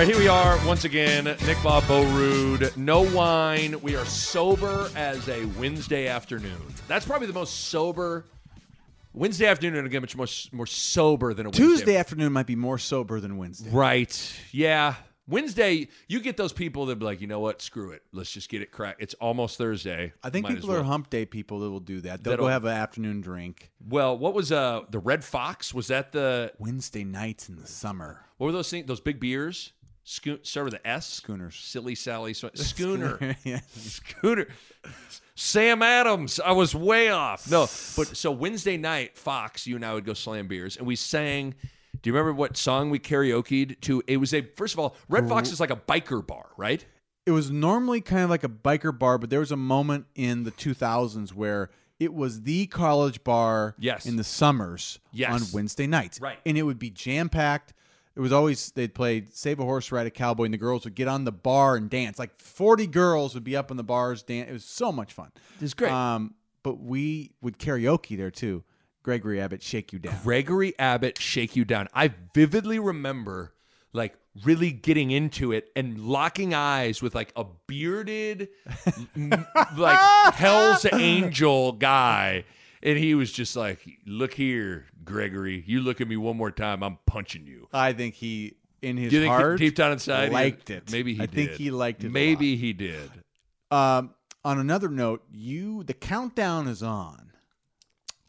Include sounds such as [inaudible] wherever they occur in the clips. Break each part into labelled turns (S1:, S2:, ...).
S1: right, here we are once again. Nick Bahe Bo Ruud. No wine. We are sober as a Wednesday afternoon. That's probably the most sober Wednesday afternoon. Again, much more more sober than a Wednesday
S2: Tuesday afternoon might be more sober than Wednesday.
S1: Right. Yeah. Wednesday, you get those people that be like, you know what? Screw it. Let's just get it cracked. It's almost Thursday.
S2: I think
S1: Might
S2: people
S1: well.
S2: are hump day people that will do that. They'll
S1: That'll-
S2: go have an afternoon drink.
S1: Well, what was uh the Red Fox? Was that the
S2: Wednesday nights in the summer.
S1: what were those things? Those big beers? Sco- start with the S.
S2: Schooners.
S1: Silly Sally. Sw- [laughs] Schooner. [laughs]
S2: yeah.
S1: Scooter. Sam Adams. I was way off. No, but so Wednesday night, Fox, you and I would go slam beers, and we sang. Do you remember what song we karaokeed to? It was a first of all, Red Fox is like a biker bar, right?
S2: It was normally kind of like a biker bar, but there was a moment in the 2000s where it was the college bar
S1: Yes.
S2: in the summers
S1: Yes.
S2: on Wednesday nights.
S1: Right.
S2: And it would be jam packed. It was always, they'd play Save a Horse, Ride a Cowboy, and the girls would get on the bar and dance. Like 40 girls would be up on the bars, dance. It was so much fun.
S1: It was great.
S2: Um, but we would karaoke there too. Gregory Abbott, Shake You Down.
S1: Gregory Abbott shake you down. I vividly remember like really getting into it and locking eyes with like a bearded [laughs] like Hell's Angel guy and he was just like look here Gregory you look at me one more time I'm punching you.
S2: I think he, in his
S1: Do you think
S2: heart,
S1: deep down inside he-
S2: liked it.
S1: Maybe he did.
S2: I
S1: did.
S2: think he liked it.
S1: Maybe he did.
S2: Um, on another note, you the countdown is on.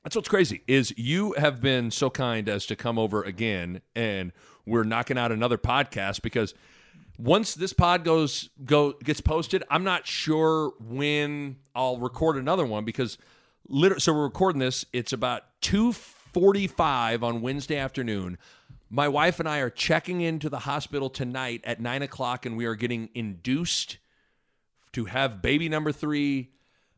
S1: That's what's crazy is you have been so kind as to come over again, and we're knocking out another podcast because once this pod goes go gets posted, I'm not sure when I'll record another one because literally. So we're recording this. It's about two forty five on Wednesday afternoon. My wife and I are checking into the hospital tonight at nine o'clock, and we are getting induced to have baby number three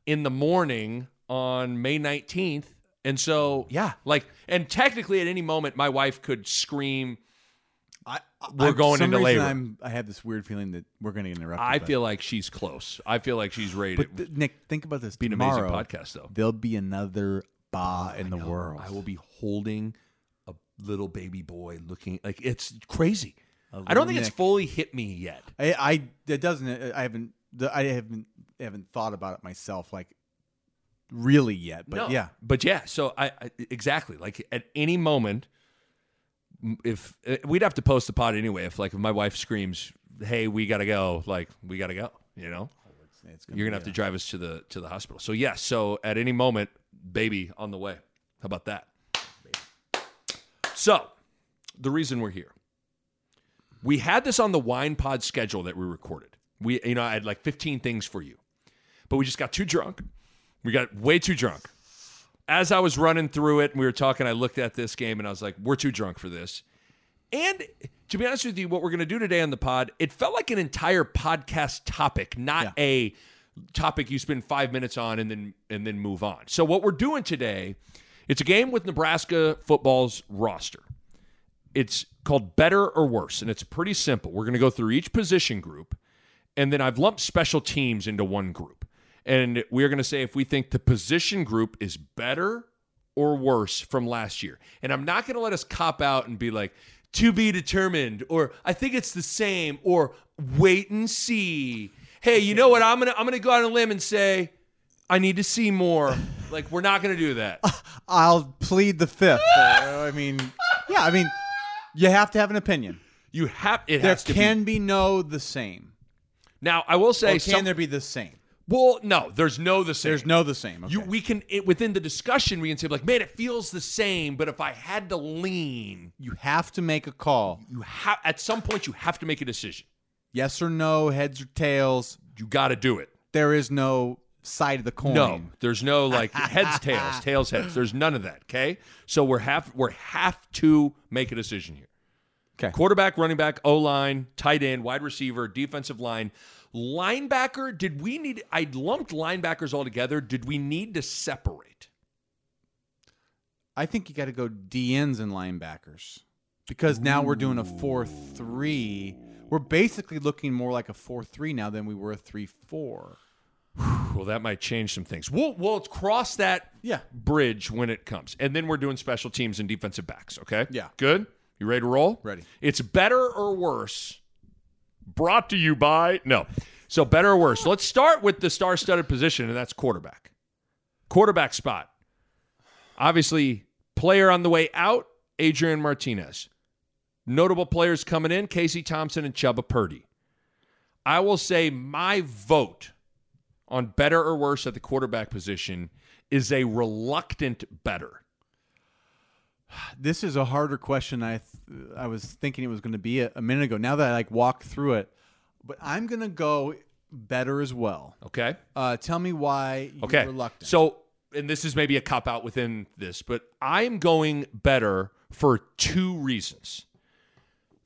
S1: in the morning on May 19th. And so, yeah, like, and technically at any moment, my wife could scream.
S2: I,
S1: We're
S2: I-
S1: going into labor.
S2: I'm, I have this weird feeling that we're going to get interrupted.
S1: I feel like she's close. I feel like she's ready
S2: But th- Nick, think about this.
S1: be an amazing
S2: Tomorrow,
S1: podcast, though.
S2: There'll be another ba oh, in the world.
S1: I will be holding a little baby boy looking like it's crazy. I don't think it's fully hit me yet.
S2: I, I that doesn't. I haven't. I haven't. haven't thought about it myself, like really yet. But
S1: No.
S2: yeah,
S1: But yeah, so I, I exactly like at any moment, if uh, we'd have to post the pod anyway. If like if my wife screams, "Hey, we gotta go!" Like we gotta go. You know,
S2: it's
S1: you're gonna have to drive us to the to the hospital. So yes, so at any moment, baby on the way. How about that? So the reason we're here, we had this on the wine pod schedule that we recorded. We, you know, I had like 15 things for you, but we just got too drunk. We got way too drunk. As I was running through it and we were talking, I looked at this game and I was like, we're too drunk for this. And to be honest with you, what we're going to do today on the pod, it felt like an entire podcast topic, not
S2: Yeah.
S1: a topic you spend five minutes on and then and then move on. So what we're doing today, it's a game with Nebraska football's roster. It's called Better or Worse, and it's pretty simple. We're going to go through each position group, and then I've lumped special teams into one group. And we're going to say if we think the position group is better or worse from last year. And I'm not going to let us cop out and be like, to be determined, or I think it's the same, or wait and see. Hey, you know what? I'm gonna I'm gonna go out on a limb and say, I need to see more. Like we're not gonna do that. [laughs]
S2: I'll plead the fifth. Uh, I mean, yeah. I mean, you have to have an opinion.
S1: You have it
S2: There
S1: has to
S2: can
S1: be.
S2: be no the same.
S1: Now I will say,
S2: Or can
S1: some,
S2: there be the same?
S1: Well, no, there's no the same.
S2: There's no the same. Okay.
S1: You, we can it, within the discussion we can say like, man, it feels the same. But if I had to lean,
S2: you have to make a call.
S1: you have at some point you have to make a decision.
S2: Yes or no, heads or tails.
S1: You got to do it.
S2: There is no side of the coin.
S1: No, there's no like [laughs] heads, tails, tails, heads. There's none of that. Okay, so we're have we're have to make a decision here.
S2: Okay.
S1: Quarterback, running back, O line, tight end, wide receiver, defensive line, linebacker. Did we need? I lumped linebackers all together. Did we need to separate?
S2: I think you got to go DNs and linebackers because now we're doing a four-three. We're basically looking more like a four-three now than we were a three-four. [sighs]
S1: Well, that might change some things. We'll we'll cross that
S2: Yeah.
S1: bridge when it comes, and then we're doing special teams and defensive backs. Okay.
S2: Yeah.
S1: Good. You ready to roll?
S2: Ready.
S1: It's better or worse Brought to you by no. So better or worse. Let's start with the star-studded position, and that's quarterback. Quarterback spot. Obviously, player on the way out, Adrian Martinez. Notable players coming in, Casey Thompson and Chubba Purdy. I will say my vote on better or worse at the quarterback position is a reluctant better.
S2: This is a harder question. I th- I was thinking it was going to be a, a minute ago. Now that I like walked through it, but I'm going to go better as well.
S1: Okay.
S2: Uh, tell me why you're
S1: Okay.
S2: reluctant.
S1: So, and this is maybe a cop out within this, but I'm going better for two reasons.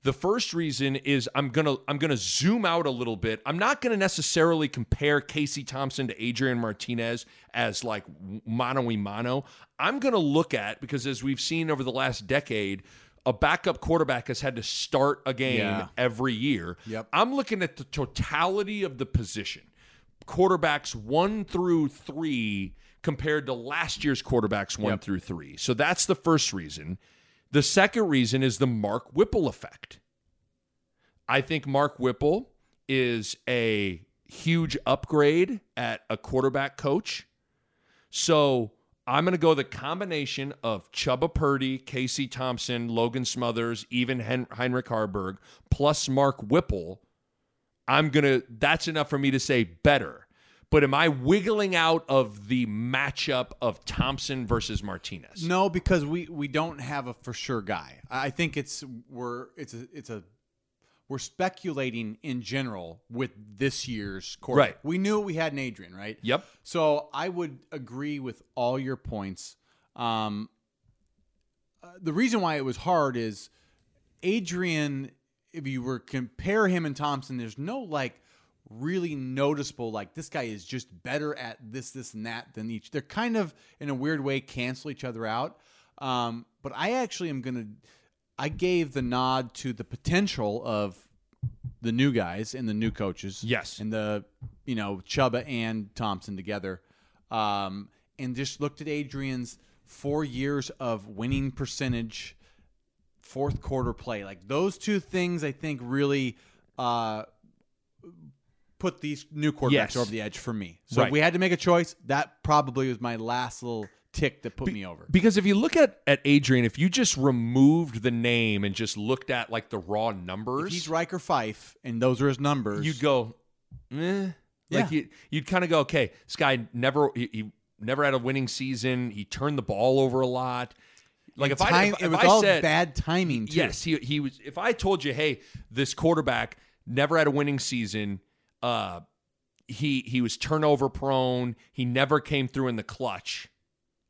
S1: The first reason is I'm gonna I'm gonna zoom out a little bit. I'm not gonna necessarily compare Casey Thompson to Adrian Martinez as like mano y mano. I'm gonna look at because as we've seen over the last decade, a backup quarterback has had to start a game
S2: Yeah.
S1: every year.
S2: Yep.
S1: I'm looking at the totality of the position quarterbacks one through three compared to last year's quarterbacks one
S2: Yep.
S1: through three. So that's the first reason. The second reason is the Mark Whipple effect. I think Mark Whipple is a huge upgrade at a quarterback coach. So I'm going to go the combination of Chubba Purdy, Casey Thompson, Logan Smothers, even Hen- Heinrich Haarberg, plus Mark Whipple. I'm going to, that's enough for me to say better. But am I wiggling out of the matchup of Thompson versus Martinez?
S2: no, because we we don't have a for sure guy. I think it's we're it's a it's a we're speculating in general with this year's quarterback.
S1: Right.
S2: We knew we had an Adrian, right?
S1: Yep.
S2: So I would agree with all your points. Um, uh, the reason why it was hard is Adrian. If you were compare him and Thompson, there's no like really noticeable like this guy is just better at this, this, and that than each. They're kind of in a weird way cancel each other out. Um, but I actually am gonna. I gave the nod to the potential of the new guys and the new coaches.
S1: Yes.
S2: And the, you know, Chubba and Thompson together. Um, and just looked at Adrian's four years of winning percentage, fourth quarter play. Like those two things, I think really uh, put these new quarterbacks
S1: Yes.
S2: over the edge for me. So
S1: Right.
S2: if we had to make a choice, that probably was my last little tick that put me over.
S1: Because if you look at, at Adrian, if you just removed the name and just looked at like the raw numbers,
S2: If he's Ryker Fyfe, and those are his numbers.
S1: you'd go, eh.
S2: Yeah.
S1: Like you, you'd kind of go, okay, this guy never he, he never had a winning season. He turned the ball over a lot. Like if I
S2: Time-
S1: if,
S2: it
S1: if
S2: was
S1: I
S2: all
S1: said
S2: bad timing. Too.
S1: yes, he he was. If I told you, hey, this quarterback never had a winning season. Uh, he he was turnover prone. He never came through in the clutch.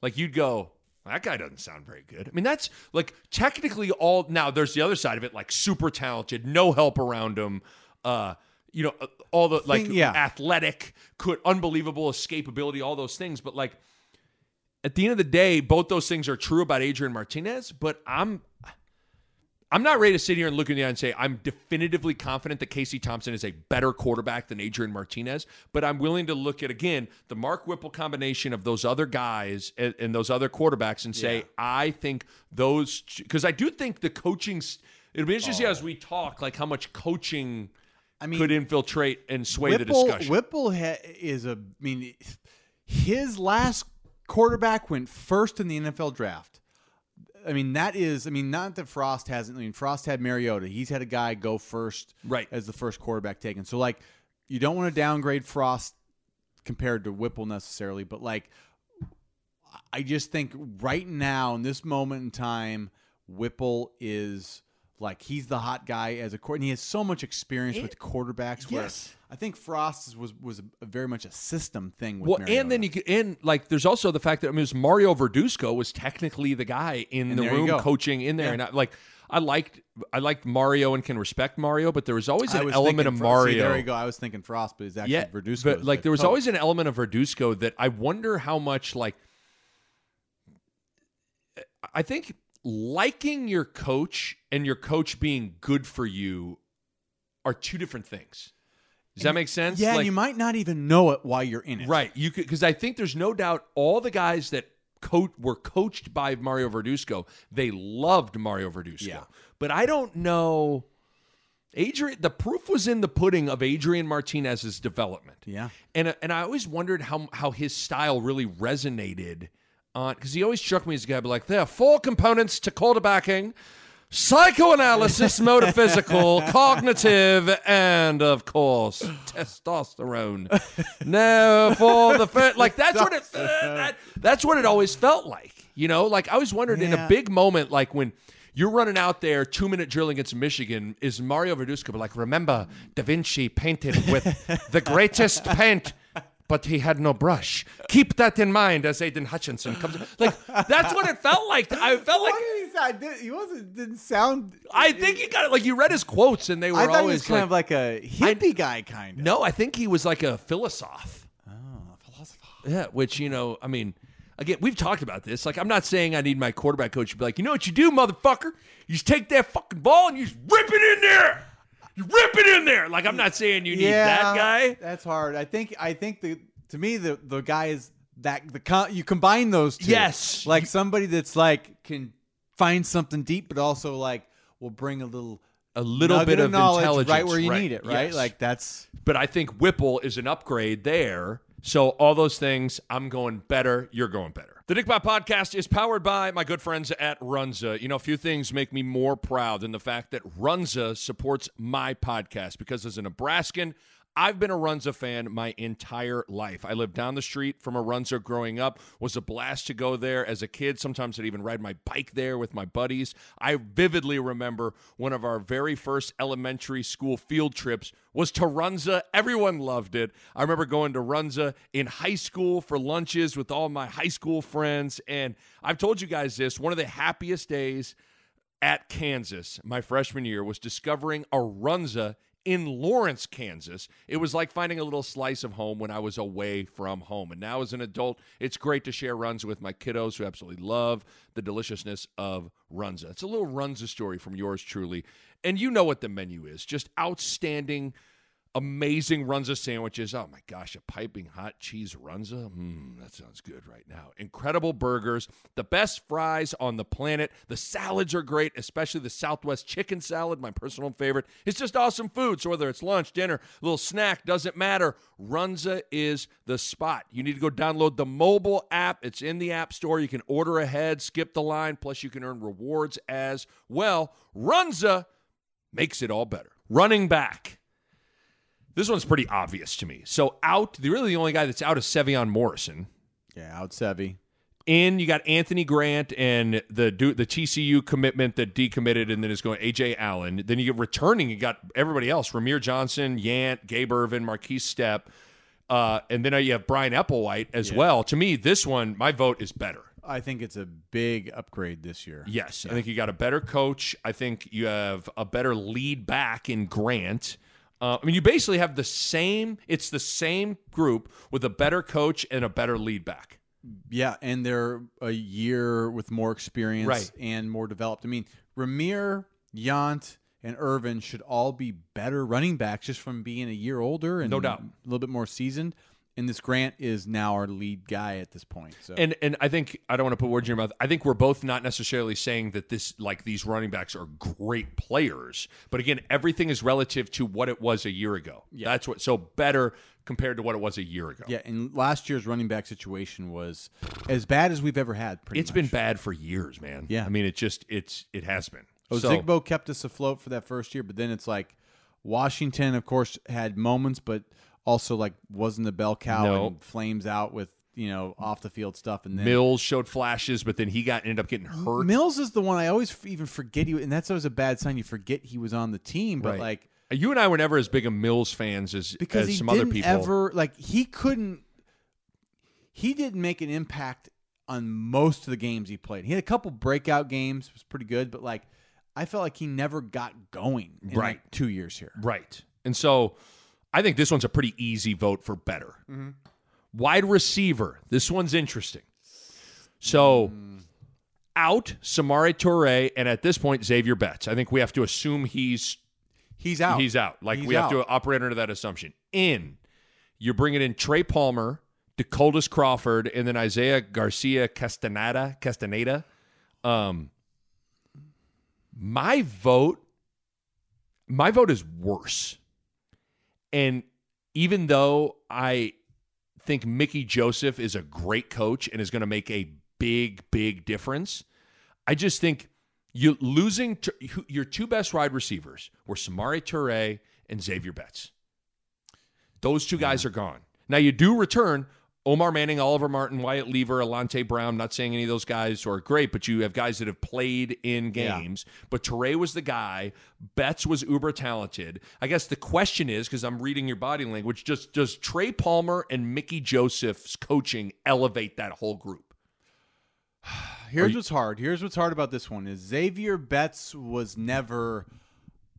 S1: Like you'd go, that guy doesn't sound very good. I mean, that's like technically all. Now there's the other side of it, like super talented, no help around him. Uh, you know, uh, all the like
S2: yeah.
S1: athletic, could unbelievable escapability, all those things. But like at the end of the day, both those things are true about Adrian Martinez. But I'm I'm not ready to sit here and look in the eye and say I'm definitively confident that Casey Thompson is a better quarterback than Adrian Martinez. But I'm willing to look at again the Mark Whipple combination of those other guys and, and those other quarterbacks and say
S2: Yeah.
S1: I think those because I do think the coaching. It'll be interesting oh. as we talk, like how much coaching
S2: I mean,
S1: could infiltrate and sway the
S2: Whipple,
S1: discussion.
S2: Whipple ha- is a. I mean, his last quarterback went first in the NFL draft. I mean, that is. I mean, not that Frost hasn't. I mean, Frost had Mariota. He's had a guy go first,
S1: Right.
S2: as the first quarterback taken. So, like, you don't want to downgrade Frost compared to Whipple necessarily, but like, I just think right now in this moment in time, Whipple is like he's the hot guy as a quarterback. And he has so much experience with quarterbacks. Where
S1: Yes.
S2: I think Frost was was a, very much a system thing. With
S1: Well,
S2: Mariota.
S1: and then you could, and like, there's also the fact that I mean, it was Mario Verduzco was technically the guy in
S2: And
S1: the room coaching in there,
S2: Yeah.
S1: and I, like, I liked, I liked Mario and can respect Mario, but there was always an
S2: was
S1: element
S2: thinking
S1: of
S2: Fro- see,
S1: Mario.
S2: there you go. I was thinking Frost, but it's actually
S1: yeah,
S2: Verduzco.
S1: but like, there was
S2: coach.
S1: always an element of Verduzco that I wonder how much like. I think liking your coach and your coach being good for you are two different things. Does that make sense?
S2: Yeah,
S1: Like-
S2: you might not even know it while you're in it.
S1: Right. You could because I think there's no doubt all the guys that co- were coached by Mario Verduzco, they loved Mario Verduzco.
S2: Yeah.
S1: But I don't know Adrian, the proof was in the pudding of Adrian Martinez's development.
S2: Yeah.
S1: And and I always wondered how how his style really resonated on because he always struck me as a guy be like there are four components to quarterbacking: psychoanalysis, [laughs] metaphysical, cognitive, and of course testosterone. no, for the fir- like that's what it [laughs] that, that's what it always felt like. You know, like I always wondered in a big moment like when. You're running out there, two minute drill against Michigan. Is Mario Verduzco like, remember, Da Vinci painted with the greatest paint, but he had no brush. Keep that in mind as Aidan Hutchinson comes. Like, that's what it felt like. I felt like, [laughs]
S2: Why did he? He wasn't. Didn't sound.
S1: I think he got it. Like, you read his quotes and they were
S2: I thought he
S1: always
S2: was kind
S1: like,
S2: of like a hippie guy, kind of.
S1: no, I think he was like a philosoph.
S2: Oh, philosopher.
S1: Yeah, which, you know, I mean, again, we've talked about this. Like, I'm not saying I need my quarterback coach to be like, you know what you do, motherfucker? You just take that fucking ball and you just rip it in there. You rip it in there. Like, I'm not saying you need that guy.
S2: That's hard. I think. I think the to me the the guy is that the con- you combine those two.
S1: Yes.
S2: like somebody that's like can find something deep, but also like will bring a little
S1: A little
S2: nugget
S1: bit of
S2: knowledge
S1: intelligence.
S2: right where you
S1: right.
S2: need it. Right,
S1: Yes.
S2: like that's
S1: but I think Whipple is an upgrade there. So all those things, I'm going better. You're going better. The Nick Bahe Podcast is powered by my good friends at Runza. You know, a few things make me more proud than the fact that Runza supports my podcast because as a Nebraskan, I've been a Runza fan my entire life. I lived down the street from a Runza growing up. Was a blast to go there as a kid. Sometimes I'd even ride my bike there with my buddies. I vividly remember one of our very first elementary school field trips was to Runza. Everyone loved it. I remember going to Runza in high school for lunches with all my high school friends. And I've told you guys this one of the happiest days at Kansas my freshman year was discovering a Runza in Lawrence, Kansas. It was like finding a little slice of home when I was away from home. And now as an adult, it's great to share runs with my kiddos who absolutely love the deliciousness of Runza. It's a little Runza story from yours truly. And you know what the menu is. Just outstanding amazing runza sandwiches. Oh my gosh, a piping hot cheese runza. Mmm, that sounds good right now. Incredible burgers, the best fries on the planet. The salads are great, especially the Southwest chicken salad, my personal favorite. It's just awesome food. So whether it's lunch, dinner, a little snack, doesn't matter. Runza is the spot. You need to go download the mobile app. It's in the App Store. You can order ahead, skip the line, plus you can earn rewards as well. Runza makes it all better. Running back. This one's pretty obvious to me. So out, the really the only guy that's out is Sevion Morrison.
S2: yeah, out Sevy.
S1: In you got Anthony Grant and the the TCU commitment that decommitted and then is going Ajay Allen. Then you get returning. You got everybody else: Rahmir Johnson, Yant, Gabe Ervin, Markese Stepp, uh, and then you have Brian Applewhite as well. To me, this one, my vote is better.
S2: I think it's a big upgrade this year.
S1: Yes, I think you got a better coach. I think you have a better lead back in Grant. Uh, I mean, you basically have the same. It's the same group with a better coach and a better lead back.
S2: Yeah, and they're a year with more experience
S1: Right.
S2: and more developed. I mean, Rahmir, Yant, and Ervin should all be better running backs just from being a year older and
S1: No doubt.
S2: a little bit more seasoned. And this Grant is now our lead guy at this point. So
S1: And and I think I don't want to put words in your mouth. I think we're both not necessarily saying that this like these running backs are great players, but again, everything is relative to what it was a year ago. Yeah. That's what so better compared to what it was a year ago.
S2: yeah, and last year's running back situation was as bad as we've ever had. Pretty
S1: It's
S2: much.
S1: been bad for years, man.
S2: Yeah.
S1: I mean, it just it's it has been.
S2: Oh,
S1: So-
S2: Zigbo kept us afloat for that first year, but then it's like Washington, of course, had moments, but also like wasn't the bell cow
S1: No.
S2: and flames out with you know off the field stuff. And then
S1: Mills showed flashes, but then he got ended up getting hurt.
S2: Mills is the one I always f- even forget he, and that's always a bad sign. You forget he was on the team, but
S1: Right.
S2: like
S1: you and I were never as big a Mills fans as
S2: because
S1: as
S2: he
S1: some
S2: didn't
S1: other people.
S2: ever like he couldn't. He didn't make an impact on most of the games he played. He had a couple breakout games, was pretty good, but like I felt like he never got going in
S1: Right.
S2: like two years here.
S1: Right. And so I think this one's a pretty easy vote for better.
S2: Mm-hmm.
S1: Wide receiver. This one's interesting. So
S2: Mm.
S1: out Samori Toure and at this point Xavier Betts. I think we have to assume he's
S2: He's out.
S1: he's out. Like
S2: He's
S1: we have to operate under that assumption. In you're bringing in Trey Palmer, Decoldest Crawford, and then Isaiah Garcia Castaneda. Castaneda. Um, my vote. my vote is worse. And even though I think Mickey Joseph is a great coach and is going to make a big, big difference, I just think you losing to, your two best wide receivers were Samori Toure and Xavier Betts. Those two guys are gone. Now you do return Omar Manning, Oliver Martin, Wyatt Liewer, Alante Brown. Not saying any of those guys are great, but you have guys that have played in games. Yeah. But Toure was the guy. Betts was uber talented. I guess the question is because I'm reading your body language. Just does Trey Palmer and Mickey Joseph's coaching elevate that whole group? [sighs]
S2: Here's you- what's hard. Here's what's hard about this one is Xavier Betts was never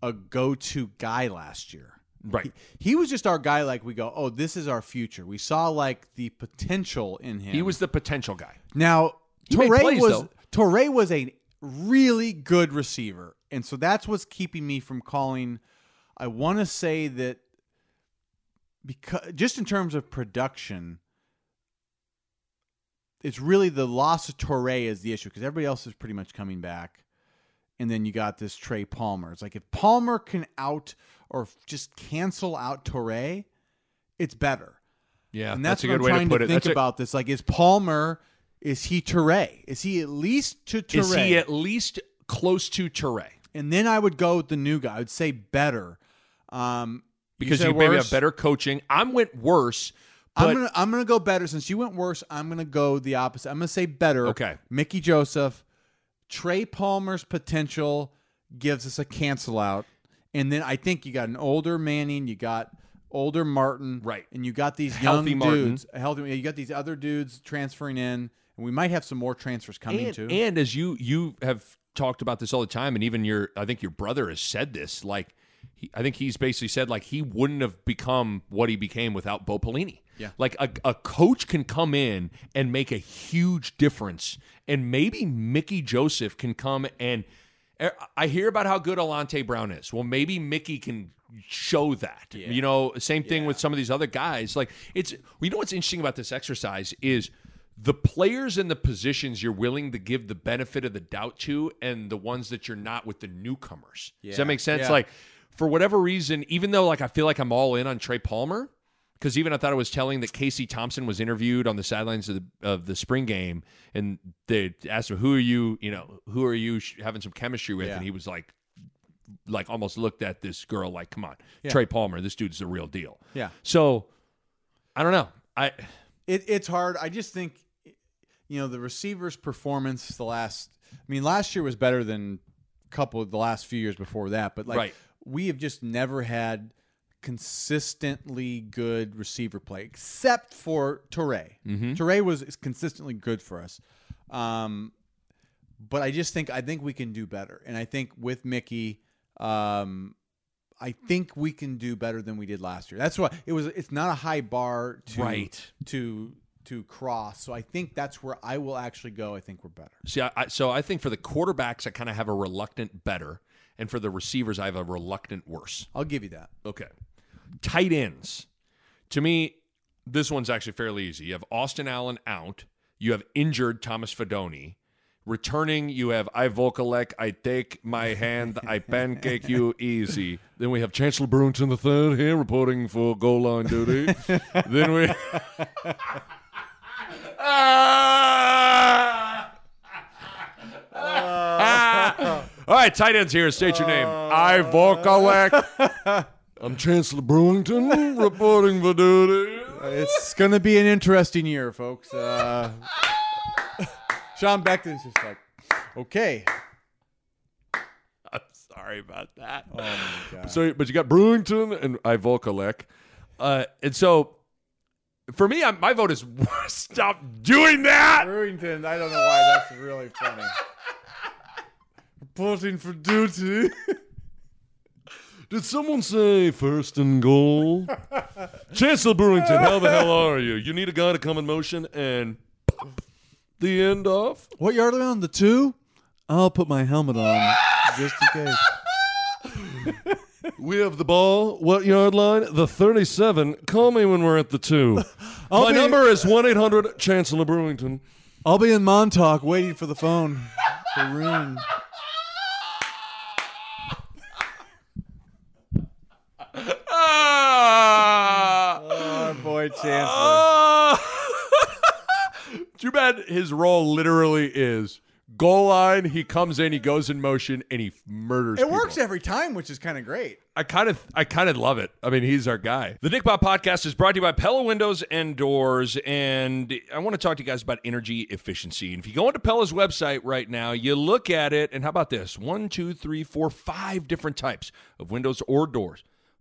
S2: a go-to guy last year.
S1: Right.
S2: He, he, was just our guy. Like we go, oh, this is our future. We saw like the potential in him.
S1: He was the potential guy.
S2: Now, Toure was Toure was a really good receiver, and so that's what's keeping me from calling. I want to say that because just in terms of production, it's really the loss of Toure is the issue because everybody else is pretty much coming back and then you got this Trey Palmer. It's like if Palmer can out or just cancel out Toure, it's better.
S1: Yeah,
S2: and that's,
S1: that's a good
S2: I'm
S1: way to put
S2: to
S1: it.
S2: Think
S1: that's
S2: about a- this. Like, is Palmer? Is he Toure? Is he at least to Toure?
S1: Is he at least close to Toure?
S2: And then I would go with the new guy. I would say better. Um,
S1: because
S2: you,
S1: you maybe have better coaching. I went worse.
S2: I'm gonna I'm gonna go better since you went worse. I'm gonna go the opposite. I'm gonna say better.
S1: Okay.
S2: Mickey Joseph, Trey Palmer's potential gives us a cancel out. And then I think you got an older Manning, you got older Martin,
S1: right?
S2: And you got these healthy young Martin. dudes, healthy. You got these other dudes transferring in, and we might have some more transfers coming
S1: and,
S2: too.
S1: And as you you have talked about this all the time, and even your I think your brother has said this, like he, I think he's basically said like he wouldn't have become what he became without Bo Pelini.
S2: Yeah.
S1: Like a, a coach can come in and make a huge difference. And maybe Mickey Joseph can come and I hear about how good Alante Brown is. Well, maybe Mickey can show that. Yeah. You know, same thing yeah. with some of these other guys. Like it's you know what's interesting about this exercise is the players and the positions you're willing to give the benefit of the doubt to and the ones that you're not with the newcomers. Yeah. Does that make sense? Like for whatever reason, even though like I feel like I'm all in on Trey Palmer, because even I thought it was telling that Casey Thompson was interviewed on the sidelines of the of the spring game, and they asked him, "Who are you? You know, who are you having some chemistry with?" Yeah. And he was like, like almost looked at this girl like, "Come on, yeah. Trey Palmer, this dude's the real deal."
S2: Yeah.
S1: So, I don't know. I
S2: it, it's hard. I just think, you know, the receivers' performance the last. I mean, last year was better than a couple of the last few years before that, but like
S1: right.
S2: we have just never had consistently good receiver play, except for Toure.
S1: Mm-hmm.
S2: Toure was consistently good for us. Um, but I just think I think we can do better, and I think with Mickey, um, I think we can do better than we did last year. That's why it was. It's not a high bar to
S1: right.
S2: to to cross. So I think that's where I will actually go. I think we're better.
S1: See, I, so I think for the quarterbacks, I kind of have a reluctant better, and for the receivers, I have a reluctant worse.
S2: I'll give you that.
S1: Okay. Tight ends. To me, this one's actually fairly easy. You have Austin Allen out. You have injured Thomas Fidone. Returning, you have I Vokolek, I take my hand, I pancake you easy. Then we have Chancellor Brewington the third here reporting for goal line duty. [laughs] then we [laughs] ah! [laughs] All right, tight ends here. State your name. Uh, I Vokolek. I'm Chancellor Brewington [laughs] reporting for duty.
S2: It's going to be an interesting year, folks. Uh, [laughs] Sean Beckton's just like, okay.
S1: I'm sorry about that.
S2: Oh my god.
S1: So, but you got Brewington and Ivolkalek. Uh, and so, for me, I'm, my vote is [laughs] stop doing that.
S2: Brewington, I don't know why that's really funny. Reporting for duty.
S1: Did someone say first and goal? [laughs] Chancellor Brewington, how the hell are you? You need a guy to come in motion and pop the end off?
S2: What yard are we on? The two? I'll put my helmet on just in case.
S1: we have the ball. What yard line? The 37. Call me when we're at the two. [laughs]
S2: I'll
S1: my
S2: be-
S1: number is 1 800 Chancellor Brewington.
S2: I'll be in Montauk waiting for the phone to ring. Ah! Oh, ah! Chancellor.
S1: Oh! [laughs] Too bad his role literally is goal line. He comes in, he goes in motion, and he murders.
S2: it
S1: people.
S2: works every time, which is kind of great.
S1: I kind of, I kind of love it. I mean, he's our guy. The Nick Bahe Podcast is brought to you by Pella Windows and Doors, and I want to talk to you guys about energy efficiency. And if you go into Pella's website right now, you look at it, and how about this? One, two, three, four, five different types of windows or doors.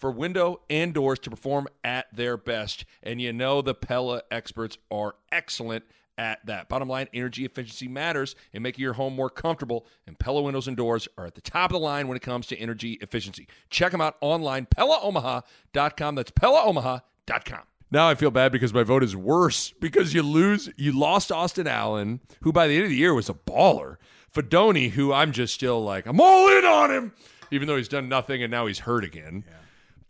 S1: for window and doors to perform at their best. And you know the Pella experts are excellent at that. Bottom line, energy efficiency matters in making your home more comfortable, and Pella windows and doors are at the top of the line when it comes to energy efficiency. Check them out online, PellaOmaha.com. That's PellaOmaha.com. Now I feel bad because my vote is worse because you lose. You lost Austin Allen, who by the end of the year was a baller. Fidone, who I'm just still like I'm all in on him, even though he's done nothing and now he's hurt again.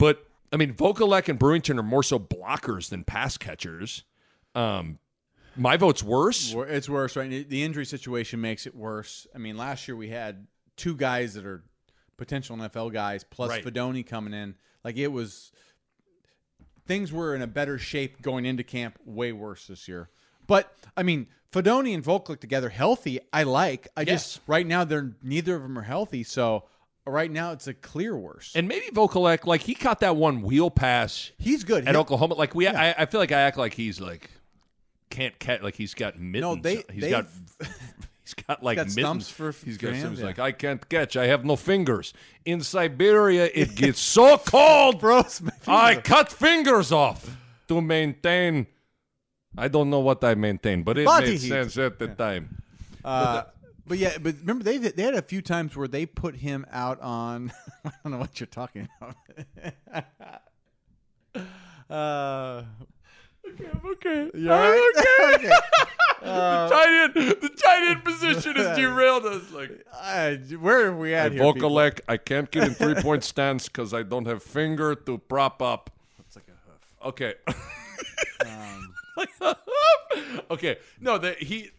S1: But I mean, Vokolek and Brewington are more so blockers than pass catchers. Um, my vote's worse.
S2: It's worse, right? The injury situation makes it worse. I mean, last year we had two guys that are potential NFL guys, plus
S1: Right.
S2: Fidone coming in. Like it was, things were in a better shape going into camp. Way worse this year. But I mean, Fidone and Vokolek together, healthy. I like. I
S1: Yes.
S2: just right now they're neither of them are healthy. So right now it's a clear worse.
S1: And maybe Vokolek, like he caught that one wheel pass
S2: he's good.
S1: at
S2: He-
S1: Oklahoma. Like we, I, I feel like I act like he's like can't catch. Like he's got mittens.
S2: they-
S1: he's
S2: they've-
S1: got [laughs] he's got like
S2: got
S1: mittens.
S2: stumps for-
S1: he's got
S2: hands,
S1: stumps
S2: yeah.
S1: like I can't catch. I have no fingers. In Siberia, it [laughs] gets so cold.
S2: Bros, my
S1: I cut fingers off to maintain. I don't know what I maintain, but it
S2: Body
S1: made
S2: heat.
S1: sense at the time.
S2: Uh, but yeah, but remember they they had a few times where they put him out on. [laughs] I don't know what you're talking about. [laughs] uh,
S1: Okay,
S2: you all right? okay. [laughs]
S1: the tight end, the tight end position has derailed us. Like
S2: Uh, where are we at here? people?
S1: Vokolek, I can't get in three point stance because I don't have finger to prop up.
S2: It's like a hoof.
S1: Okay.
S2: Um,
S1: okay. No, that he.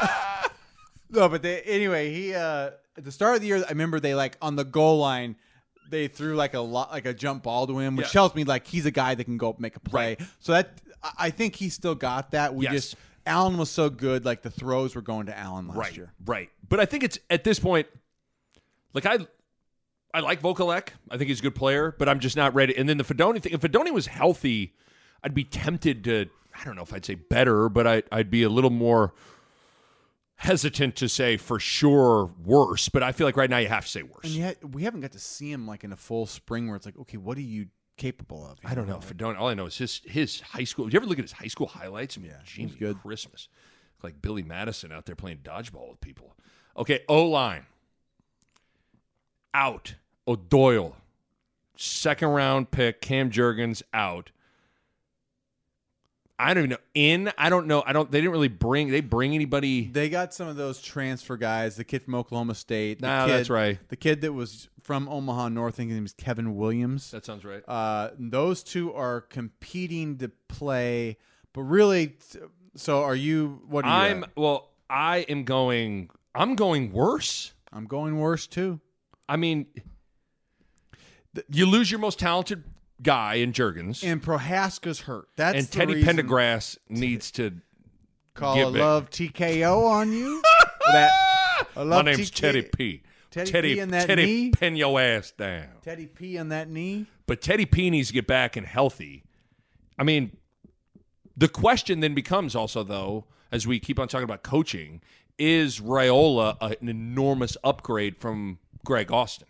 S1: [laughs]
S2: no, but they, anyway, he uh, at the start of the year, I remember they like on the goal line. They threw like a lot, like a jump ball to him, which
S1: Yeah.
S2: tells me like he's a guy that can go up and make a play. So that I- I think he still got that. We
S1: Yes.
S2: just Allen was so good, like the throws were going to Allen last
S1: right.
S2: year.
S1: Right. But I think it's at this point, like I. I like Vokolek. I think he's a good player, but I'm just not ready. And then the Fidone thing. If Fidone was healthy, I'd be tempted to. I don't know if I'd say better, but I, I'd be a little more hesitant to say for sure worse. But I feel like right now you have to say worse.
S2: And yet we haven't got to see him like in a full spring where it's like, okay, what are you capable of?
S1: I don't know. Fidone, all I know is his his high school. Did you ever look at his high school highlights? I mean,
S2: Yeah,
S1: Jimmy
S2: he's good.
S1: Christmas, like Billy Madison out there playing dodgeball with people. Okay, O line out. O'Doyle, second round pick. Cam Jurgens out. I don't even know. In I don't know. I don't. They didn't really bring. They bring anybody.
S2: They got some of those transfer guys. The kid from Oklahoma State. The
S1: Nah,
S2: kid,
S1: that's right.
S2: The kid that was from Omaha North. I think his name is Kevin Williams.
S1: That sounds right.
S2: Uh, those two are competing to play, but really, so are you? What are you?
S1: I'm
S2: at?
S1: well. I am going. I'm going worse.
S2: I'm going worse too.
S1: I mean, you lose your most talented guy in Jurgens, and,
S2: And Prochazka's hurt. That's the
S1: Teddy Pendergrass needs to.
S2: Call a
S1: back.
S2: love TKO on you. [laughs] that I
S1: My name's
S2: TK
S1: Teddy P.
S2: Teddy
S1: Teddy
S2: P in that
S1: Teddy
S2: knee?
S1: pin your ass down.
S2: Teddy P on that knee.
S1: But Teddy P needs to get back and healthy. I mean, the question then becomes also though, as we keep on talking about coaching, is Raiola an enormous upgrade from Greg Austin?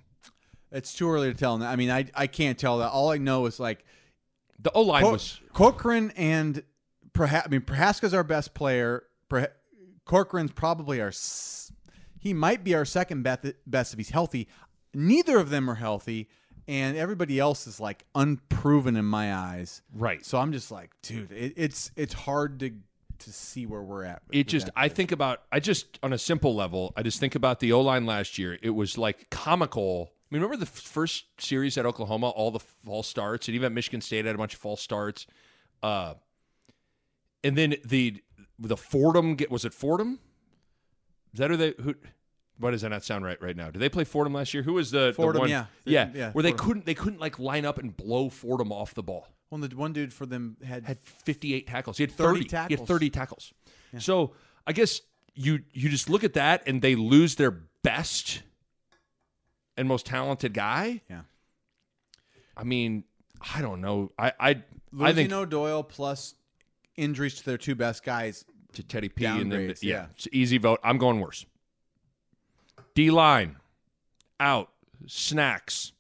S2: It's too early to tell. I mean, I I can't tell that. All I know is like
S1: The O line
S2: Co-
S1: was
S2: Corcoran and perhaps I mean Prochazka's our best player. Perha- Corcoran's probably our. s- He might be our second best, best if he's healthy. Neither of them are healthy, and everybody else is like unproven in my eyes.
S1: Right.
S2: So I'm just like, dude, it, it's it's hard to to see where we're at.
S1: It just. I think about, I just, on a simple level, I just think about the O line last year. It was like comical. I mean, remember the f- first series at Oklahoma, all the false starts, and even at Michigan State had a bunch of false starts. Uh, and then the the Fordham get was it Fordham? Is that who they who? Why does that not sound right right now? Did they play Fordham last year? Who was the the
S2: Fordham,
S1: one-
S2: yeah.
S1: yeah,
S2: Yeah,
S1: where they couldn't they couldn't like line up and blow Fordham off the ball.
S2: well, the one dude for them had,
S1: had 58 tackles. He had
S2: 30
S1: 30, He had 30 tackles. So I guess you you just look at that and they lose their best and most talented guy.
S2: yeah.
S1: I mean, I don't know. I I I
S2: Losing
S1: think
S2: O'Doyle plus injuries to their two best guys.
S1: to Teddy P and then yeah,
S2: yeah.
S1: it's easy vote. I'm going worse. D line out. Snacks.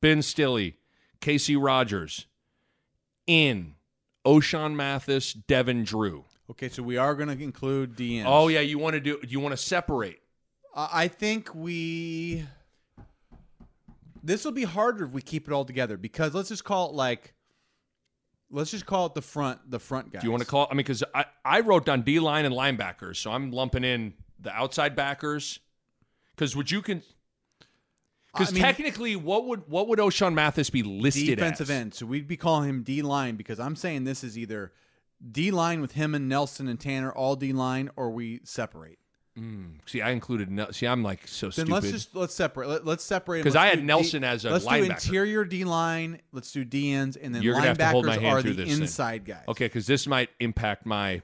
S1: Ben Stille, Casey Rogers, in. Ochaun Mathis, Devin Drew.
S2: Okay, so we are going to include DN.
S1: Oh yeah, you want to do? You want to separate?
S2: Uh, I think we. This will be harder if we keep it all together because let's just call it like. Let's just call it the front, the front guys.
S1: Do you want to call? I mean, because I, I wrote down D line and linebackers, so I'm lumping in the outside backers. Because would you can? Because
S2: I mean-
S1: technically, what would what would Ochaun Mathis be listed as?
S2: defensive
S1: as?
S2: end? So we'd be calling him D line because I'm saying this is either D line with him and Nelson and Tannor all D line, or we separate.
S1: See, I included. Nel- See, I'm like so
S2: Then
S1: stupid.
S2: Then let's just let's separate. Let, let's separate 'em.
S1: 'Cause
S2: Let's
S1: I had Nelson as a
S2: let's do interior D line. Let's do D ends, and then
S1: You're gonna have to hold my
S2: linebackers
S1: hand
S2: are the
S1: this thing.
S2: inside guys.
S1: okay, because this might impact my.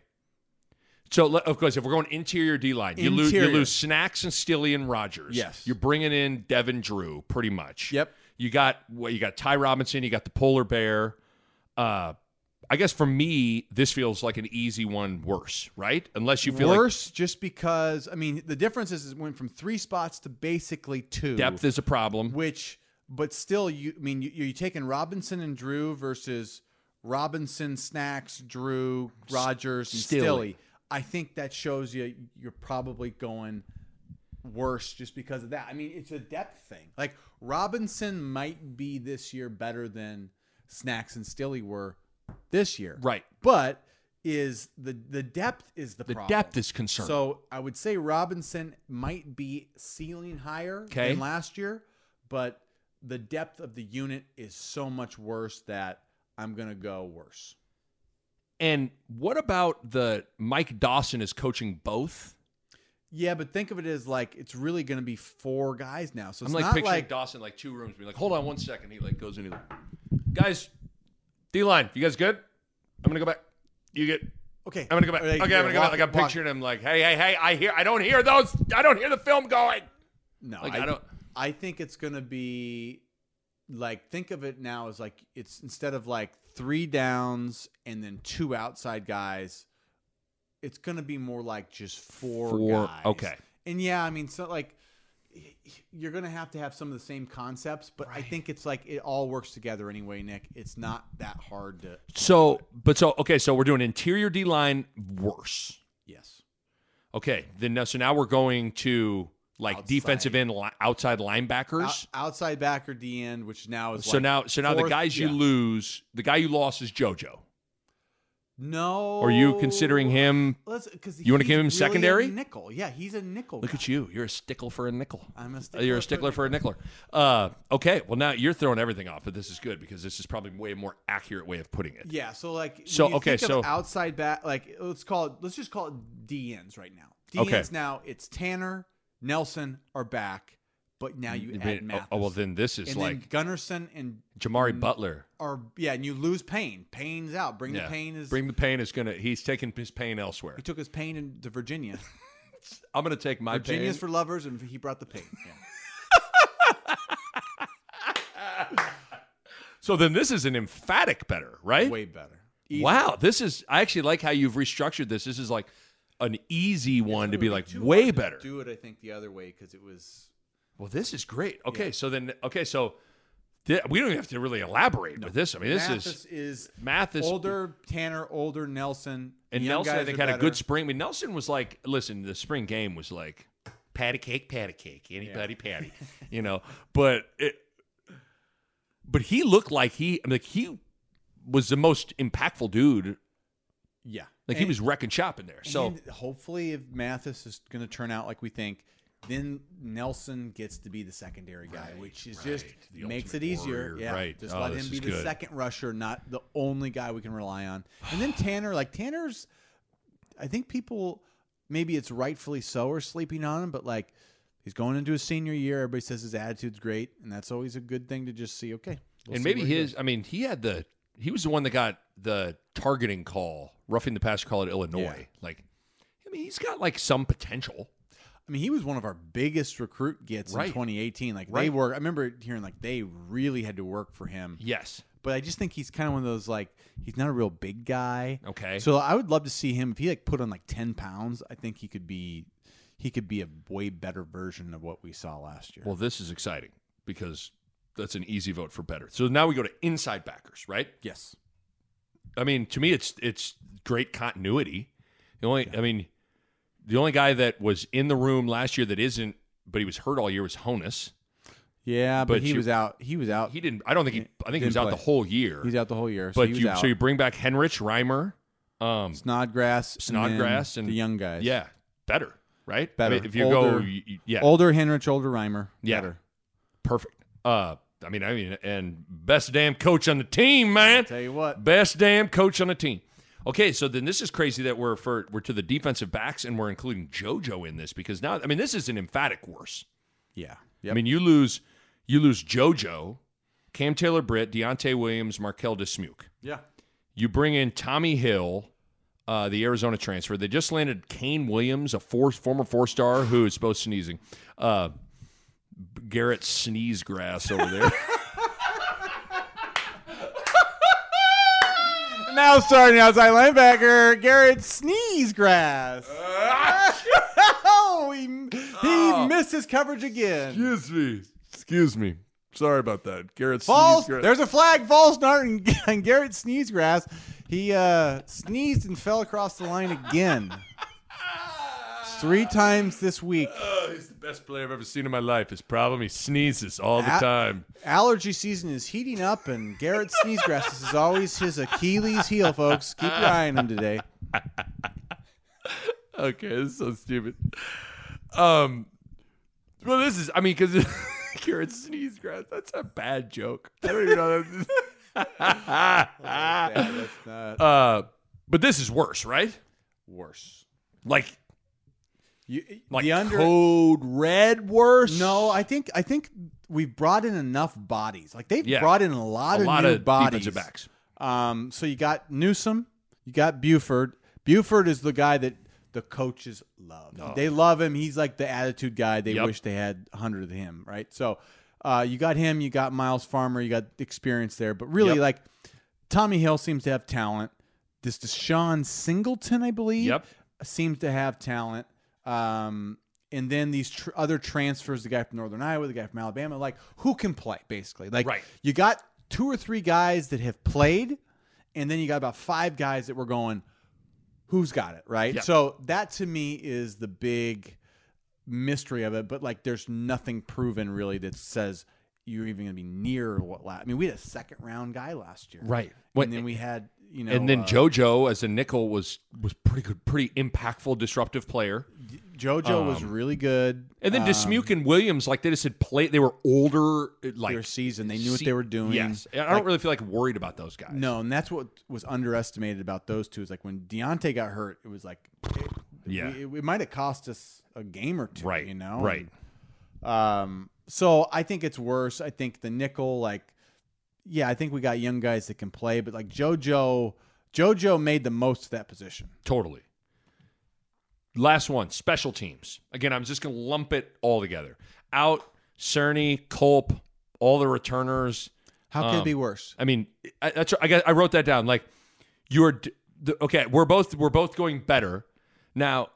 S1: So of course, if we're going interior D line, you lose you lose Snacks and Stille and Rogers.
S2: Yes.
S1: you're bringing in Devin Drew, pretty much.
S2: Yep.
S1: You got well, you got Ty Robinson, you got the polar bear. Uh, I guess for me, this feels like an easy one worse, right? Unless you feel
S2: Worse, just because I mean the difference is it went from three spots to basically two.
S1: depth is a problem.
S2: which, but still, you I mean you, you're taking Robinson and Drew versus Robinson, Snacks, Drew, Rogers, and
S1: Stille.
S2: Stille. I think that shows you you're probably going worse just because of that. I mean, it's a depth thing. Like Robinson might be this year better than Snacks and Stille were this year.
S1: Right.
S2: But is the the depth is the,
S1: The
S2: problem.
S1: depth is concerned.
S2: So I would say Robinson might be ceiling higher
S1: Okay.
S2: than last year, but the depth of the unit is so much worse that I'm gonna go worse.
S1: And what about the Mike Dawson is coaching both?
S2: Yeah, but think of it as like it's really gonna be four guys now. So it's
S1: I'm like picturing
S2: like
S1: Dawson like two rooms, Be like, "Hold on one second. He like goes in. He like, guys, D line, you guys good? I'm gonna go back. You get.
S2: okay.
S1: I'm gonna go back.
S2: They-
S1: Okay, I'm gonna go back. Like I'm
S2: walk-
S1: picturing him like, hey, hey, hey, I hear, I don't hear those. I don't hear the film going.
S2: No,
S1: Like,
S2: I,
S1: I don't-
S2: I think it's gonna be like think of it now as like it's instead of like three downs and then two outside guys, it's gonna be more like just four,
S1: Four-
S2: guys.
S1: okay.
S2: And yeah, I mean, so like you're gonna have to have some of the same concepts, but I think it's like it all works together anyway, Nick. It's not that hard to.
S1: So, but so okay, so we're doing interior D line worse.
S2: Yes.
S1: Okay, then now, so now we're going to like
S2: Outside.
S1: defensive end, li- outside linebackers.
S2: Out- outside backer D end, which now is
S1: so
S2: like
S1: now, so now the
S2: fourth-
S1: guys you
S2: yeah.
S1: lose, the guy you lost is JoJo.
S2: No.
S1: Are you considering him?
S2: Let's, cause
S1: You wanna give him
S2: really a
S1: secondary?
S2: nickel? Yeah, he's a nickel.
S1: Look
S2: guy.
S1: at you. You're a stickler for a nickel.
S2: I'm a stickler.
S1: You're a stickler for a nickler. Uh, okay, well now you're throwing everything off, but this is good because this is probably way more accurate way of putting it.
S2: Yeah, so like,
S1: So, okay, so-
S2: outside back, like let's call it, let's just call it DNs right now. DNs
S1: Okay.
S2: now, it's Tannor, Nelson are back, but now you add
S1: mean,
S2: Mathis.
S1: oh, well, then this is
S2: and
S1: like
S2: Gunnerson and
S1: Jimari Butler.
S2: are yeah, and you lose Payne. Payne's out. Bring
S1: Yeah.
S2: the Payne is
S1: Bring the pain is gonna. He's taking his pain elsewhere.
S2: he took his Payne into Virginia. [laughs]
S1: I'm gonna take my
S2: Virginia's
S1: pain.
S2: for lovers, and he brought the pain. Yeah. [laughs]
S1: so then this is an emphatic better, right?
S2: Way better. Easy.
S1: Wow, this is. I actually like how you've restructured this. This is like an easy one to be like way better.
S2: Do it, I think, the other way because it was
S1: Well, this is great. Okay,
S2: Yeah.
S1: so then okay, so th- we don't have to really elaborate with this. I mean, this
S2: Mathis
S1: is
S2: is
S1: Mathis
S2: older Tannor, older Nelson,
S1: and Nelson. I think had a good spring. I mean, Nelson was like, listen, the spring game was like patty cake, patty cake, anybody patty, you know. But it, but he looked like he I mean, like he was the most impactful dude.
S2: Yeah.
S1: Like he was wrecking shop in there. So
S2: hopefully, if Mathis is going to turn out like we think, then Nelson gets to be the secondary guy, which is just.
S1: The
S2: makes it easier.
S1: warrior,
S2: Yeah,
S1: right.
S2: just
S1: Oh,
S2: let him be the
S1: good.
S2: second rusher, not the only guy we can rely on. And then [sighs] Tannor, like Tannor's, I think people maybe it's rightfully so are sleeping on him, but like he's going into his senior year. Everybody says his attitude's great, and that's always a good thing to just see. Okay, we'll
S1: and
S2: see
S1: maybe his I mean, he had the he was the one that got the targeting call, roughing the passer call at Illinois.
S2: Yeah.
S1: Like I mean, he's got like some potential.
S2: I mean, he was one of our biggest recruit gets
S1: Right.
S2: in 2018. Like they
S1: Right.
S2: were, I remember hearing like they really had to work for him.
S1: Yes.
S2: But I just think he's kind of one of those like he's not a real big guy.
S1: Okay.
S2: So I would love to see him if he like put on like 10 pounds. I think he could be he could be a way better version of what we saw last year.
S1: Well, this is exciting because that's an easy vote for better. So now we go to inside backers, right?
S2: yes.
S1: I mean, to me, it's it's great continuity. The only, I mean, the only guy that was in the room last year that isn't, but he was hurt all year was Honas.
S2: Yeah, but,
S1: But
S2: he
S1: you-
S2: was out. He was out.
S1: He didn't. I don't think he. I think he was
S2: Didn't
S1: out the whole year.
S2: He's out the whole year. So
S1: but you,
S2: out.
S1: so you bring back Henrich, Reimer, um,
S2: Snodgrass,
S1: Snodgrass, and
S2: the young guys.
S1: yeah, better, right?
S2: Better.
S1: I mean, if you
S2: Older-
S1: go, yeah,
S2: older Henrich, older Reimer.
S1: Yeah.
S2: Better.
S1: perfect. Uh, I mean, I mean, and best damn coach on the team, man.
S2: Tell you what.
S1: Best damn coach on the team. Okay, so then this is crazy that we're for we're to the defensive backs and we're including JoJo in this because now I mean this is an emphatic worse.
S2: Yeah. Yep.
S1: I mean you lose you lose JoJo, Cam Taylor Britt, Deontay Williams, Marquel Dismuke.
S2: yeah.
S1: You bring in Tommi Hill, uh, the Arizona transfer. They just landed Kaine Williams, a four, former four star who is both sneezing. Uh, Garrett sneeze grass over there. [laughs]
S2: Now starting outside linebacker, Garrett Sneezegrass. [laughs] oh, he, he missed his coverage again.
S1: Excuse me. Excuse me. Sorry about that. Garrett
S2: False. There's a flag. False start and, [laughs] Garrett Sneezegrass. He uh, sneezed and fell across the line again. Three times this week.
S1: Oh, he's the best player I've ever seen in my life. His problem, he sneezes all the
S2: A-
S1: time.
S2: Allergy season is heating up, and Garrett Sneezegrass is always his Achilles heel, folks. Keep your eye on him today. [laughs]
S1: Okay, this is so stupid. Um, well, this is, I mean, because [laughs] Garrett sneeze grass, that's a bad joke. I don't even know. That
S2: Yeah, [laughs] that's not
S1: uh, but this is worse, right?
S2: worse.
S1: Like,
S2: You,
S1: like
S2: the under,
S1: code red worse?
S2: No, I think I think we've brought in enough bodies. Like they've
S1: Yeah.
S2: brought in a lot
S1: a
S2: of
S1: lot
S2: new
S1: of
S2: bodies.
S1: defensive backs.
S2: Um, so you got Newsome, you got Buford. Buford is the guy that the coaches love. They love him. He's like the attitude guy. They
S1: Yep.
S2: wish they had a hundred of him, right? So uh, you got him. You got Myles Farmer. You got experience there. But really,
S1: Yep.
S2: like Tommi Hill seems to have talent. This DeShon Singleton, I believe,
S1: Yep.
S2: seems to have talent. Um, and then these tr- other transfers, the guy from Northern Iowa, the guy from Alabama, like who can play basically? Like
S1: Right.
S2: you got two or three guys that have played, and then you got about five guys that were going, who's got it, right?
S1: Yeah.
S2: So that to me is the big mystery of it. But like, there's nothing proven really that says you're even going to be near what last. I mean, we had a second round guy last year,
S1: Right.
S2: And then we had you know,
S1: and then
S2: uh,
S1: JoJo as a nickel was was pretty good, pretty impactful, disruptive player.
S2: JoJo was
S1: um,
S2: really good.
S1: And then
S2: Um,
S1: Dismuke and Williams, like they just had played. They were older, like
S2: their season. They knew what they were doing.
S1: Yes, and I
S2: Like,
S1: don't really feel like worried about those guys.
S2: No, and that's what was underestimated about those two. Is like when Deontay got hurt, it was like, it,
S1: Yeah.
S2: it, it might have cost us a game or two.
S1: Right,
S2: You know.
S1: right.
S2: And, um. So I think it's worse. I think the nickel, like, yeah, I think we got young guys that can play, but like JoJo, JoJo made the most of that position.
S1: Totally. Last one, special teams. Again, I'm just going to lump it all together. Out, Cerny, Culp, all the returners.
S2: How could
S1: Um,
S2: it be worse?
S1: I mean, I, that's I, got, I wrote that down. Like you're the, okay. We're both we're both going better now.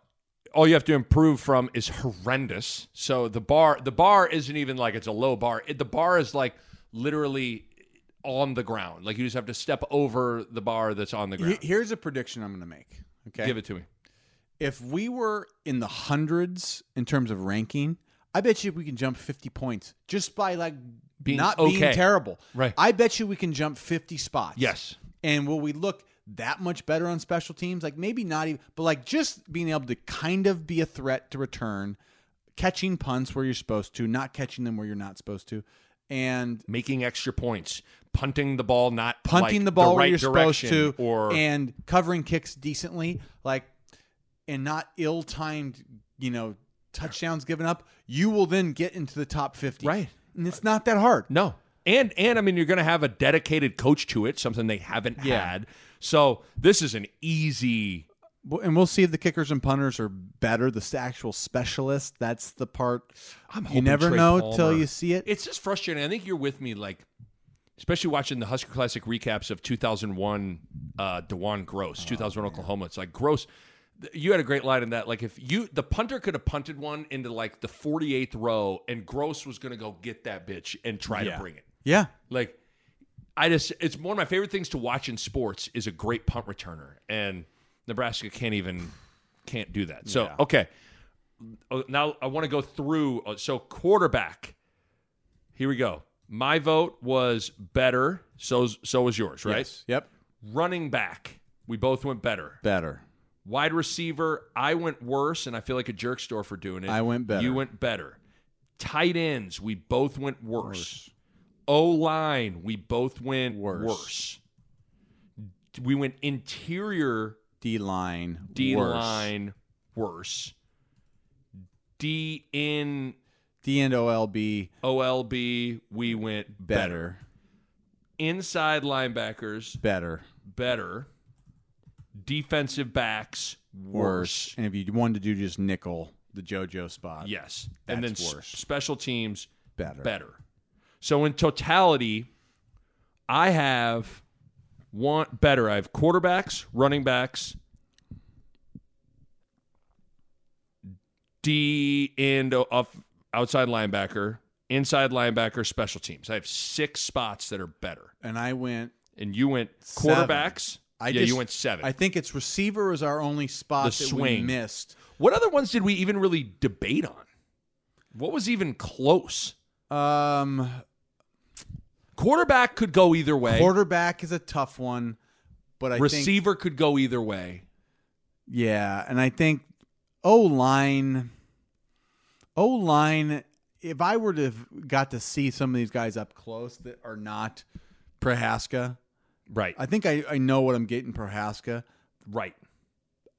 S1: All you have to improve from is horrendous. So the bar the bar isn't even like it's a low bar. It, the bar is like literally on the ground. Like you just have to step over the bar that's on the ground.
S2: Here's a prediction I'm going to make. Okay.
S1: Give it to me.
S2: if we were in the hundreds in terms of ranking, I bet you we can jump 50 points just by like
S1: Being
S2: not
S1: okay.
S2: being terrible.
S1: Right.
S2: I bet you we can jump 50 spots.
S1: Yes.
S2: And will we look that much better on special teams? Like maybe not even, but like just being able to kind of be a threat to return, catching punts where you're supposed to, not catching them where you're not supposed to, and
S1: Making extra points, punting the ball, not
S2: punting
S1: like
S2: the ball
S1: the
S2: where you're supposed to,
S1: or
S2: and covering kicks decently, like, and not ill-timed, you know, touchdowns given up. You will then get into the top 50.
S1: Right.
S2: And it's not that hard.
S1: No. And and I mean you're going to have a dedicated coach to it, something they haven't
S2: Yeah.
S1: had. So this is an easy
S2: And we'll see if the kickers and punters are better. The actual specialist, that's the part
S1: I'm
S2: you never
S1: Trey
S2: know
S1: Palmer-
S2: till you see it.
S1: It's just frustrating. I think you're with me like especially watching the Husker Classic recaps of 2001 uh DeJuan Groce, 2001 Oklahoma. It's like Groce you had a great line in that like if you the punter could have punted one into like the 48th row and Groce was going to go get that bitch and try
S2: Yeah.
S1: to bring it.
S2: Yeah.
S1: Like, I just, it's one of my favorite things to watch in sports is a great punt returner. And Nebraska can't even, can't do that. So,
S2: Yeah.
S1: okay. Uh, Now I want to go through. uh, So, quarterback. Here we go. My vote was better. So, so was yours, right?
S2: Yes. Yep.
S1: Running back. We both went better.
S2: Better.
S1: Wide receiver, I went worse, and I feel like a jerk store for doing it.
S2: I went better.
S1: You went better. Tight ends, we both went worse. O line, we both went
S2: Worse.
S1: worse. We went interior
S2: D line.
S1: D line worse. D in
S2: D and OLB
S1: OLB, we went better.
S2: better.
S1: Inside linebackers,
S2: Better.
S1: better. Defensive backs,
S2: Worse.
S1: worse.
S2: And if you wanted to do just nickel, the JoJo spot.
S1: Yes. and then
S2: worse.
S1: special teams
S2: Better.
S1: better. So in totality, I have one better. I have quarterbacks, running backs, D and off outside linebacker, inside linebacker, special teams. I have six spots that are better.
S2: And I went.
S1: And you went
S2: Seven.
S1: quarterbacks.
S2: I
S1: yeah,
S2: just,
S1: you went seven.
S2: I think it's receiver is our only spot
S1: The
S2: that we missed.
S1: what other ones did we even really debate on? What was even close?
S2: Um,
S1: Quarterback could go either way.
S2: quarterback is a tough one, but I think
S1: Receiver could go either way.
S2: Yeah, and I think O line, O line. If I were to have got to see some of these guys up close that are not Prochazka,
S1: Right.
S2: I think I, I know what I'm getting Prochazka.
S1: right.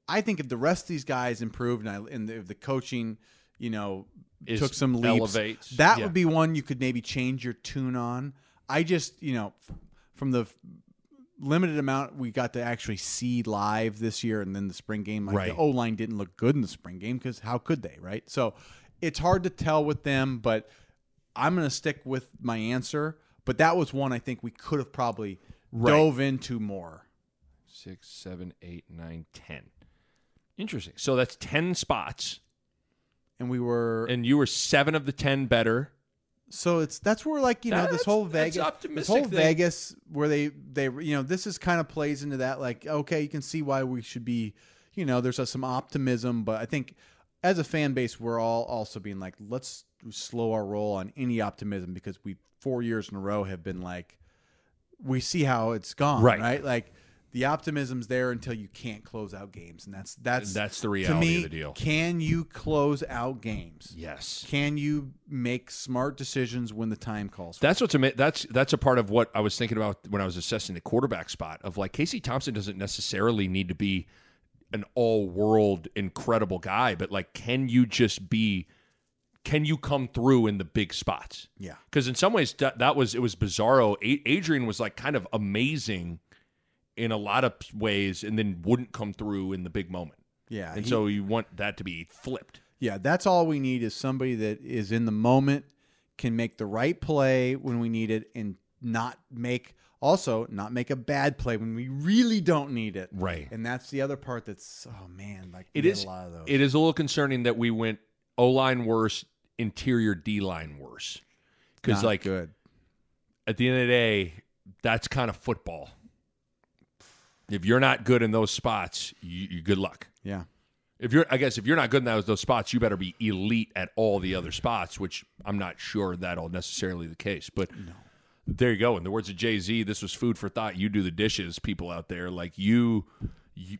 S2: I think if the rest of these guys improved and, I, and if the coaching, you know,
S1: Is-
S2: took some leaps,
S1: elevates,
S2: that
S1: yeah.
S2: would be one you could maybe change your tune on. I just, you know, from the limited amount we got to actually see live this year and then the spring game, like
S1: Right.
S2: the O line didn't look good in the spring game because how could they, right? So it's hard to tell with them, but I'm going to stick with my answer. But that was one I think we could have probably
S1: Right.
S2: dove into more.
S1: Six, seven, eight, nine, ten. Interesting. So that's ten spots,
S2: And we were
S1: and you were seven of the ten better.
S2: So it's that's where like you know this whole Vegas, this whole
S1: thing.
S2: Vegas where they they you know this is kind of plays into that like okay you can see why we should be you know there's a, some optimism but I think as a fan base we're all also being like let's slow our roll on any optimism because we four years in a row have been like we see how it's gone
S1: Right.
S2: right like the optimism's there until you can't close out games and that's that's
S1: That's the
S2: to
S1: reality
S2: me
S1: of the deal.
S2: can you close out games
S1: Yes.
S2: can you make smart decisions when the time calls? For
S1: That's what's ama- that's that's a part of what I was thinking about when I was assessing the quarterback spot of like Casey Thompson doesn't necessarily need to be an all-world incredible guy, but like can you just be can you come through in the big spots?
S2: Yeah,
S1: because in some ways that, that was it was bizarro. A- Adrian was like kind of amazing in a lot of ways, and then wouldn't come through in the big moment.
S2: yeah.
S1: And
S2: he-
S1: so you want that to be flipped.
S2: yeah, that's all we need is somebody that is in the moment, can make the right play when we need it, and not make also not make a bad play when we really don't need it.
S1: Right.
S2: And that's the other part. That's oh man, like
S1: It is.
S2: a lot of those.
S1: It is a little concerning that we went O line worse, interior D line worse, because like
S2: good.
S1: at the end of the day, that's kind of football. If you're not good in those spots, you, you good luck.
S2: Yeah.
S1: If you're, I guess, if you're not good in those, those spots, you better be elite at all the other spots, which I'm not sure that'll necessarily the case. But there you go. In the words of Jay Z, this was food for thought. You do the dishes, people out there. Like you, you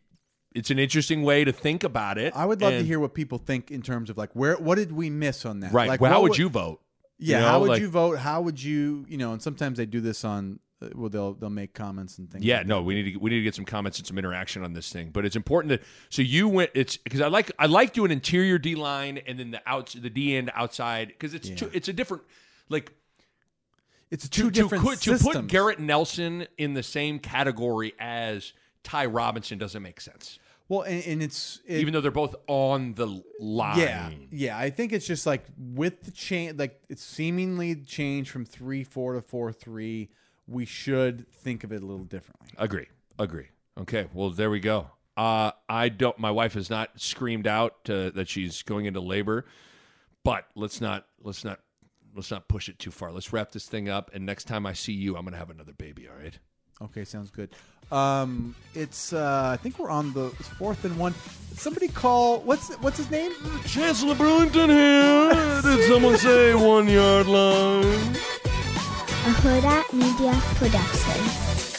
S1: it's an interesting way to think about it.
S2: I would love to hear what people think in terms of like where what did we miss on that?
S1: Right.
S2: Like
S1: well, how would you vote?
S2: Yeah,
S1: You know,
S2: how would
S1: like-
S2: you vote? How would you, you know, and sometimes they do this on uh, well they'll they'll make comments and things.
S1: Yeah,
S2: like
S1: no, we need to we need to get some comments and some interaction on this thing. But it's important to so you went it's because I like I like doing interior D line and then the outs the D end outside because it's two, it's a different like
S2: It's
S1: to
S2: two
S1: to,
S2: different
S1: put, to put. Garrett Nelson in the same category as Ty Robinson doesn't make sense.
S2: Well, and, and it's it,
S1: Even though they're both on the line.
S2: yeah, yeah. I think it's just like with the change, like it's seemingly changed from three four to four three. We should think of it a little differently.
S1: Agree. Agree. Okay. Well, there we go. Uh, I don't. My wife has not screamed out uh, that she's going into labor, but let's not. Let's not. Let's not push it too far. Let's wrap this thing up. And next time I see you, I'm gonna have another baby. All right.
S2: Okay, sounds good. Um, it's uh, I think we're on the fourth and one. Somebody call what's what's his name?
S1: Chancellor Brewington here. [laughs] Did someone say one yard line?
S3: a Hurrdat Media Production.